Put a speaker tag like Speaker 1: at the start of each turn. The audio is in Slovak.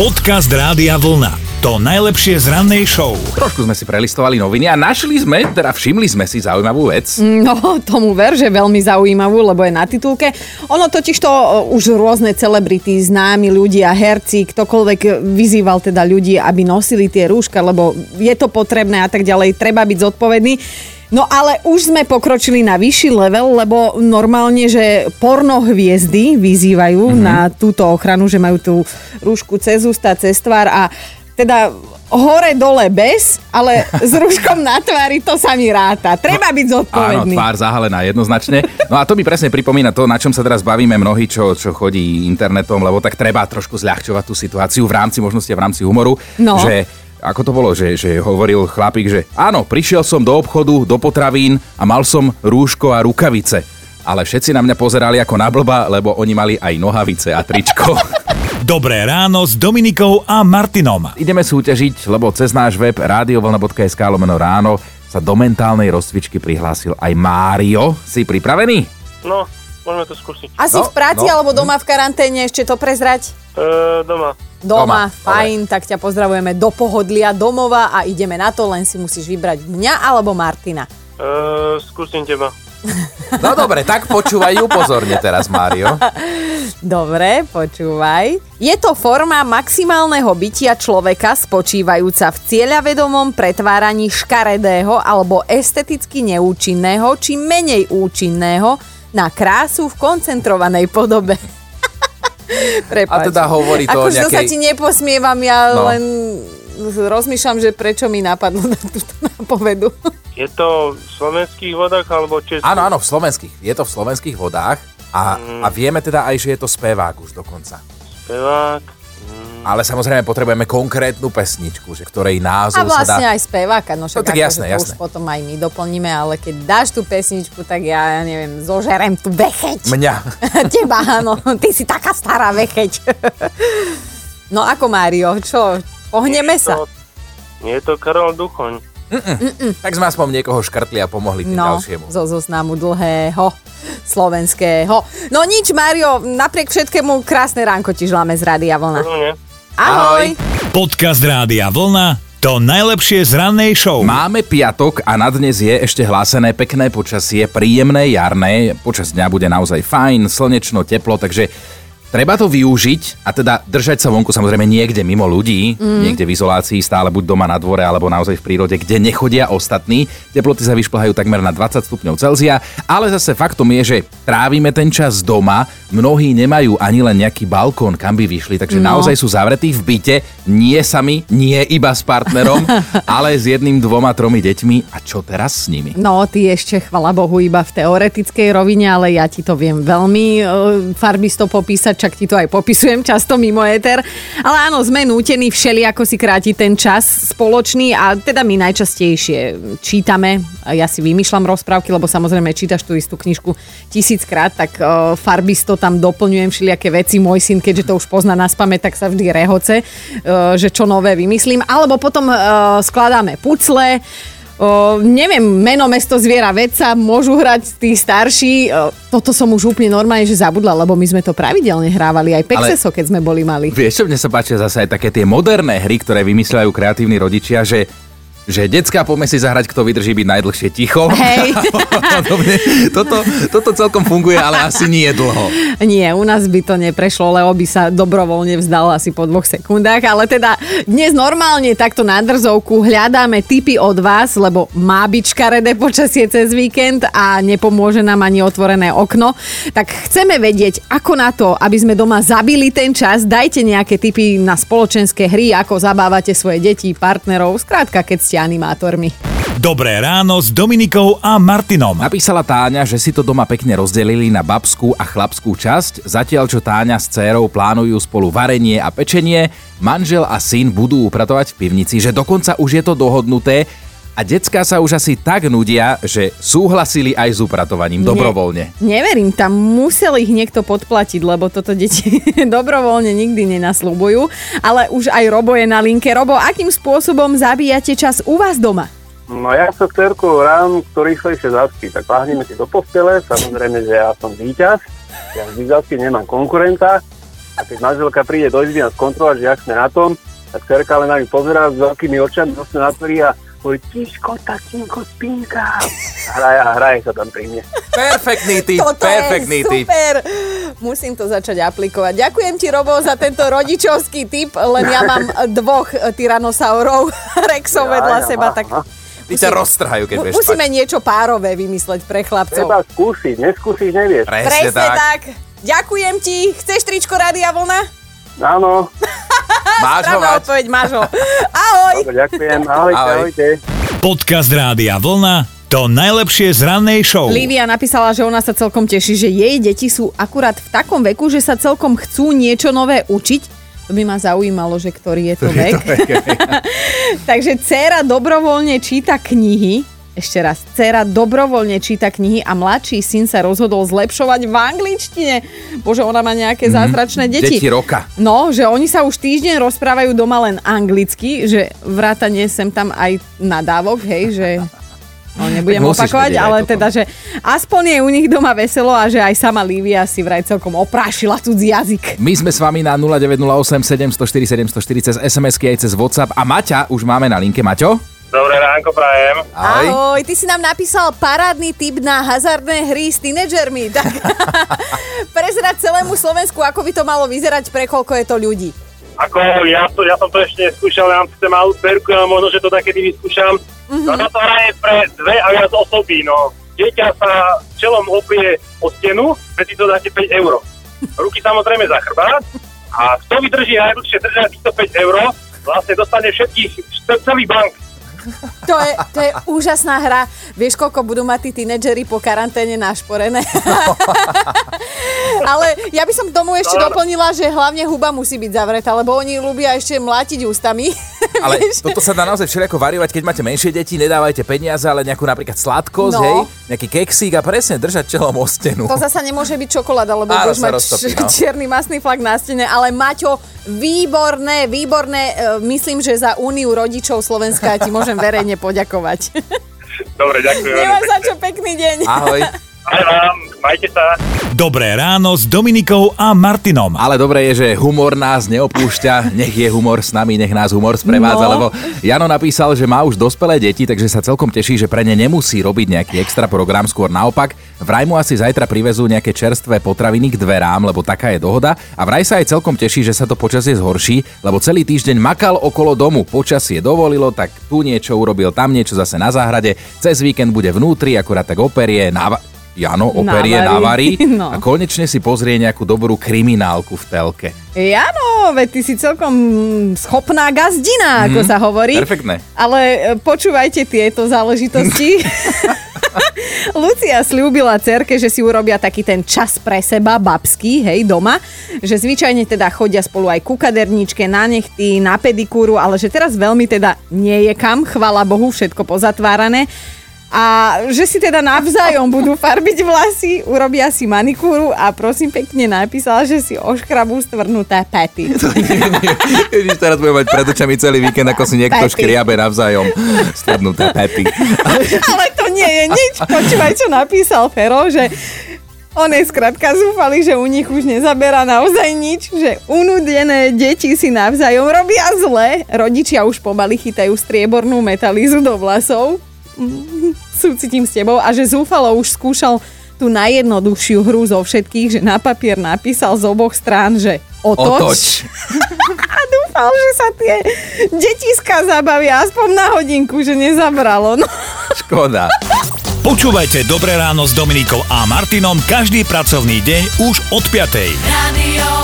Speaker 1: Podcast Rádia Vlna. To najlepšie z rannej show.
Speaker 2: Trošku sme si prelistovali noviny a našli sme, teda všimli sme si zaujímavú vec.
Speaker 3: No, tomu ver, že veľmi zaujímavú, lebo je na titulke. Ono totiž to uh, už rôzne celebrity, známi ľudia, herci, ktokoľvek vyzýval teda ľudí, aby nosili tie rúška, lebo je to potrebné a tak ďalej, treba byť zodpovedný. No ale už sme pokročili na vyšší level, lebo normálne, že porno hviezdy vyzývajú mm-hmm. na túto ochranu, že majú tú rúšku cez ústa, cez tvár a teda hore dole bez, ale s rúškom na tvári to sa mi ráta. Treba byť zodpovedný.
Speaker 2: Áno, tvár zahalená jednoznačne. No a to mi presne pripomína to, na čom sa teraz bavíme mnohí, čo, čo chodí internetom, lebo tak treba trošku zľahčovať tú situáciu v rámci možnosti a v rámci humoru.
Speaker 3: No.
Speaker 2: Že ako to bolo, že, že hovoril chlapík, že áno, prišiel som do obchodu, do potravín a mal som rúško a rukavice. Ale všetci na mňa pozerali ako na blba, lebo oni mali aj nohavice a tričko.
Speaker 1: Dobré ráno s Dominikou a Martinom.
Speaker 2: Ideme súťažiť, lebo cez náš web radiovlna.sk lomeno ráno sa do mentálnej rozcvičky prihlásil aj Mário. Si pripravený?
Speaker 4: No, môžeme to skúsiť.
Speaker 3: Asi
Speaker 2: No,
Speaker 3: v práci
Speaker 2: no.
Speaker 3: alebo doma v karanténe ešte to prezrať?
Speaker 4: E, doma.
Speaker 3: Doma,
Speaker 2: Doma,
Speaker 3: fajn, tak ťa pozdravujeme do pohodlia domova a ideme na to, len si musíš vybrať mňa alebo Martina.
Speaker 4: E, skúsim teba.
Speaker 2: No dobre, tak počúvaj pozorne teraz, Mário.
Speaker 3: Dobre, počúvaj. Je to forma maximálneho bytia človeka spočívajúca v cieľavedomom pretváraní škaredého alebo esteticky neúčinného či menej účinného na krásu v koncentrovanej podobe. Prepač.
Speaker 2: A teda hovorí to o
Speaker 3: Akože to sa
Speaker 2: nejakej-
Speaker 3: ti neposmievam, ja
Speaker 2: No.
Speaker 3: len rozmýšľam, že prečo mi napadlo na túto nápovedu.
Speaker 4: Je to v slovenských vodách alebo českých?
Speaker 2: Áno, áno, v slovenských. Je to v slovenských vodách a, a vieme teda aj, že je to spevák už dokonca.
Speaker 4: Spevák.
Speaker 2: Ale samozrejme potrebujeme konkrétnu pesničku, že ktorej
Speaker 3: A
Speaker 2: názov
Speaker 3: vlastne
Speaker 2: sa dá...
Speaker 3: aj speváka, no však
Speaker 2: No tak
Speaker 3: akože
Speaker 2: jasné,
Speaker 3: to
Speaker 2: jasné.
Speaker 3: už potom aj my doplníme, ale keď dáš tú pesničku, tak ja, ja neviem, zožerem tú vecheť.
Speaker 2: Mňa.
Speaker 3: Teba, áno, ty si taká stará vecheť. no ako Mário, čo, pohneme sa?
Speaker 4: To, nie je to Karol Duchoň.
Speaker 2: Tak sme aspoň niekoho škrtli a pomohli tým
Speaker 3: No,
Speaker 2: ďalšiemu.
Speaker 3: zo zoznamu dlhého slovenského. No nič, Mário, napriek všetkému krásne ránko ti želáme z Rádia Vlna.
Speaker 4: Rozumie?
Speaker 3: Ahoj.
Speaker 1: Podcast Rádia Vlna. To najlepšie z rannej show.
Speaker 2: Máme piatok a na dnes je ešte hlásené pekné počasie, príjemné jarné. Počas dňa bude naozaj fajn, slnečno, teplo, takže treba to využiť a teda držať sa vonku samozrejme niekde mimo ľudí, mm. niekde v izolácii, stále buď doma na dvore alebo naozaj v prírode, kde nechodia ostatní. Teploty sa vyšplhajú takmer na 20 stupňov Celzia, ale zase faktom je, že trávime ten čas doma, mnohí nemajú ani len nejaký balkón, kam by vyšli, takže
Speaker 3: No.
Speaker 2: naozaj sú zavretí v byte, nie sami, nie iba s partnerom, ale s jedným, dvoma, tromi deťmi. A čo teraz s nimi?
Speaker 3: No, ty ešte, chvala Bohu, iba v teoretickej rovine, ale ja ti to viem veľmi e, farbisto popísať, čak ti to aj popisujem často mimo éter. Ale áno, sme nútení všeli, ako si kráti ten čas spoločný a teda my najčastejšie čítame. Ja si vymýšľam rozprávky, lebo samozrejme čítaš tú istú knižku tisíckrát, tak e, farbisto tam doplňujem všelijaké veci. Môj syn, keďže to už pozná na spame, tak sa vždy rehoce, e, že čo nové vymyslím. Alebo potom e, skladáme pucle, O, neviem, meno, mesto, zviera, veca, môžu hrať tí starší. O, toto som už úplne normálne, že zabudla, lebo my sme to pravidelne hrávali aj Pexeso, keď sme boli mali.
Speaker 2: Vieš čo, mne sa páčia zase aj také tie moderné hry, ktoré vymysľajú kreatívni rodičia, že že decka, poďme si zahrať, kto vydrží byť najdlhšie ticho.
Speaker 3: Hej.
Speaker 2: Toto, toto celkom funguje, ale asi nie dlho.
Speaker 3: Nie, u nás by to neprešlo, Leo by sa dobrovoľne vzdal asi po dvoch sekundách, ale teda dnes normálne takto na drzovku hľadáme tipy od vás, lebo má byť škaredé počasie cez víkend a nepomôže nám ani otvorené okno. Tak chceme vedieť, ako na to, aby sme doma zabili ten čas, dajte nejaké tipy na spoločenské hry, ako zabávate svoje deti, partnerov, skrátka, keď ste animátormi.
Speaker 1: Dobré ráno s Dominikou a Martinom.
Speaker 2: Napísala Táňa, že si to doma pekne rozdelili na babskú a chlapskú časť, zatiaľ čo Táňa s dcérou plánujú spolu varenie a pečenie, manžel a syn budú upratovať v pivnici, že dokonca už je to dohodnuté a decká sa už asi tak nudia, že súhlasili aj s upratovaním dobrovoľne.
Speaker 3: Ne, neverím, tam musel ich niekto podplatiť, lebo toto deti dobrovoľne nikdy nenasľubujú. Ale už aj Robo je na linke. Robo, akým spôsobom zabíjate čas u vás doma?
Speaker 4: No ja sa s cerkou rám, kto rýchlejšie zaspí, tak láhneme si do postele, samozrejme, že ja som víťaz, ja vždy zaspím, nemám konkurenta A keď manželka príde do izby nás kontrolovať, že jak sme na tom, tak cerka len na ňu pozerá s veľkými očami, nosne natvorí a hovorí, tiško, tatínko, spinka. Hraje, a hraje sa tam pri mne.
Speaker 2: Perfektný typ,
Speaker 3: Toto
Speaker 2: perfektný
Speaker 3: je
Speaker 2: typ.
Speaker 3: super. Musím to začať aplikovať. Ďakujem ti, Robo, za tento rodičovský tip, len ja mám dvoch tyrannosaurov Rexov vedľa
Speaker 4: Aj,
Speaker 3: seba,
Speaker 4: aha,
Speaker 3: tak
Speaker 4: aha.
Speaker 2: Ty ťa roztrhajú, keď budeš
Speaker 3: musíme
Speaker 2: spať.
Speaker 3: niečo párové vymysleť pre chlapcov.
Speaker 4: Treba skúsiť, neskúsiš, nevieš.
Speaker 3: Presne tak. Ďakujem ti. Chceš tričko Rádia Vlna?
Speaker 4: Áno,
Speaker 2: Máš ho
Speaker 3: odpoveď, máš ho. Ahoj.
Speaker 4: dobre, ďakujem. Ahojte,
Speaker 2: Ahoj.
Speaker 4: ahojte.
Speaker 1: Podcast Rádia Vlna to najlepšie z rannej show.
Speaker 3: Lívia napísala, že ona sa celkom teší, že jej deti sú akurát v takom veku, že sa celkom chcú niečo nové učiť. To by ma zaujímalo, že ktorý je to vek. Takže dcéra dobrovoľne číta knihy. Ešte raz, dcéra dobrovoľne číta knihy a mladší syn sa rozhodol zlepšovať v angličtine. Bože, ona má nejaké zázračné deti.
Speaker 2: Deti roka.
Speaker 3: No, že oni sa už týždeň rozprávajú doma len anglicky, že vrátanie sem tam aj nadávok, hej, že no, nebudem opakovať, ale teda, že aspoň je u nich doma veselo a že aj sama Lívia si vraj celkom oprášila cudzí jazyk.
Speaker 2: My sme s vami na 0908 704 704 cez SMS-ky aj cez WhatsApp a Maťa už máme na linke. Maťo?
Speaker 4: Dobré ránko prajem.
Speaker 2: Ahoj.
Speaker 3: Ahoj, ty si nám napísal parádny tip na hazardné hry s tínedžermi. Tak prezrať celému Slovensku, ako by to malo vyzerať, pre koľko je to ľudí.
Speaker 5: Ako ja, to, ja som to ešte neskúšal, ja mám síce malú perku, ale možno, že to takedy vyskúšam. Mm-hmm. Táto hra je pre dve a viac osoby, no. Dieťa sa čelom oprie o stenu, medzi to dáte 5 eur. Ruky samozrejme za chrbát a kto vydrží najdlhšie držať týchto 5 eur, vlastne dostane všetkých, celý bank.
Speaker 3: To je, to je úžasná hra. Vieš, koľko budú mať tí tínedžeri po karanténe našporené? Ale ja by som k tomu ešte
Speaker 5: No.
Speaker 3: doplnila, že hlavne huba musí byť zavretá, lebo oni ľúbia ešte mlátiť ústami.
Speaker 2: Ale toto sa dá naozaj všelijako variovať, keď máte menšie deti, nedávajte peniaze, ale nejakú napríklad sladkosť,
Speaker 3: No.
Speaker 2: hej, nejaký keksík a presne držať čelom o stenu.
Speaker 3: To zasa nemôže byť čokoláda, lebo
Speaker 2: Áno,
Speaker 3: budeš mať
Speaker 2: roztopí,
Speaker 3: č-
Speaker 2: no.
Speaker 3: čierny masný flak na stene, ale Maťo, výborné, výborné, e, myslím, že za Úniu rodičov Slovenska ti môžem verejne poďakovať.
Speaker 5: Dobre, ďakujem.
Speaker 3: Nemám za čo, pekný deň.
Speaker 2: Ahoj.
Speaker 5: Aj vám, majte sa.
Speaker 1: Dobré ráno s Dominikou a Martinom.
Speaker 2: Ale dobré je, že humor nás neopúšťa, nech je humor s nami, nech nás humor sprevádza,
Speaker 3: No.
Speaker 2: lebo Jano napísal, že má už dospelé deti, takže sa celkom teší, že pre ne nemusí robiť nejaký extra program, skôr naopak. Vraj mu asi zajtra privezú nejaké čerstvé potraviny k dverám, lebo taká je dohoda. A vraj sa aj celkom teší, že sa to počasie zhorší, lebo celý týždeň makal okolo domu. Počasie dovolilo, tak tu niečo urobil, tam niečo zase na záhrade. Cez víkend bude vnútri, akurát tak operie, náva... Jano operie,
Speaker 3: Navarí.
Speaker 2: navarí
Speaker 3: No.
Speaker 2: a konečne si pozrie nejakú dobrú kriminálku v telke.
Speaker 3: Jano, veď ty si celkom schopná gazdina, ako sa hovorí.
Speaker 2: Mhm. Perfektné.
Speaker 3: Ale e, počúvajte tieto záležitosti. Lucia slúbila cerke, že si urobia taký ten čas pre seba, babský, hej, doma. Že zvyčajne teda chodia spolu aj ku kaderničke, na nechty, na pedikúru, ale že teraz veľmi teda nie je kam, chvala Bohu, všetko pozatvárané. A že si teda navzájom budú farbiť vlasy, urobia si manikúru a prosím pekne napísala, že si oškrabú stvrnuté pety.
Speaker 2: Ježiš, teraz budem mať pred očami celý víkend, ako si niekto
Speaker 3: Pety.
Speaker 2: škriabe navzájom strednuté pety.
Speaker 3: Ale to nie je nič. Počúvaj, čo napísal Fero, že on je skrátka zúfali, že u nich už nezaberá naozaj nič, že unudené deti si navzájom robia zle. Rodičia už pomaly chytajú striebornú metalízu do vlasov. Súcitím s tebou. A že zúfalo už skúšal tú najjednoduchšiu hru zo všetkých, že na papier napísal z oboch strán, že otoč.
Speaker 2: Otoč.
Speaker 3: A dúfal, že sa tie detiska zabavia aspoň na hodinku, že nezabralo. No.
Speaker 2: Škoda.
Speaker 1: Počúvajte Dobré ráno s Dominikou a Martinom každý pracovný deň už od 5.
Speaker 6: Radio